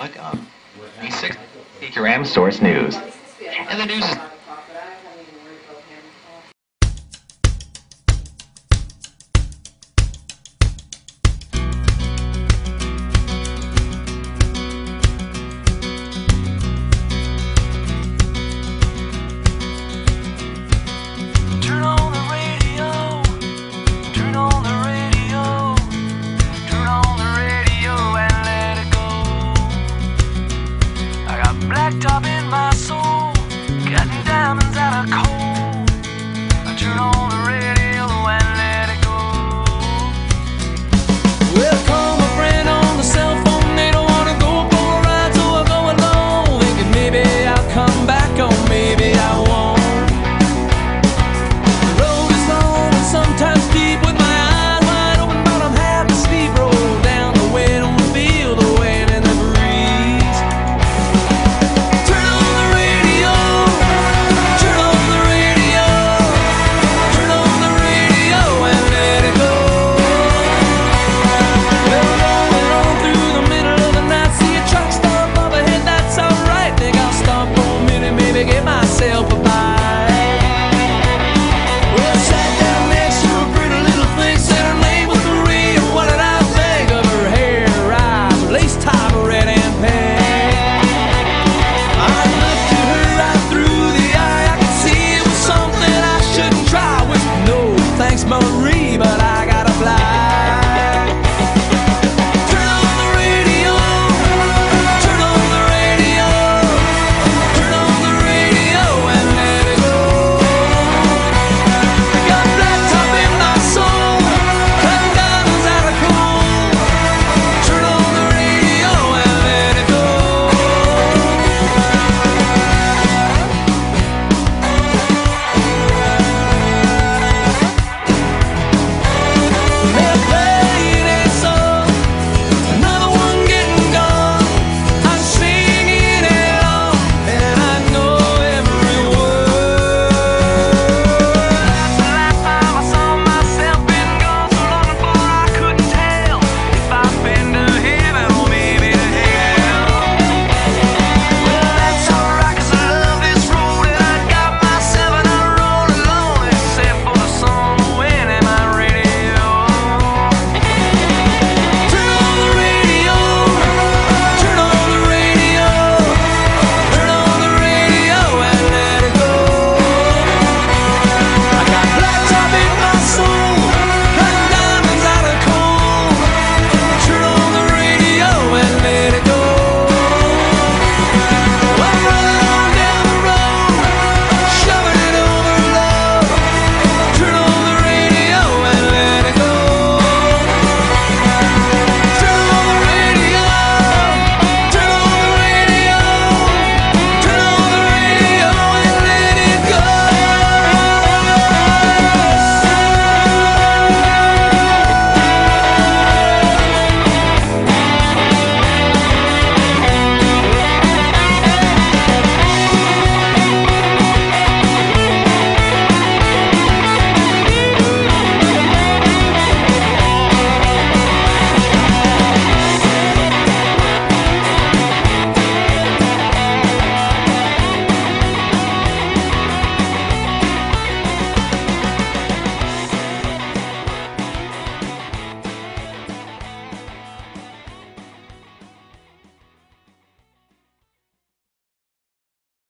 Look up. 6 Ram Source News. And the news is. Blacktop is but I gotta fly.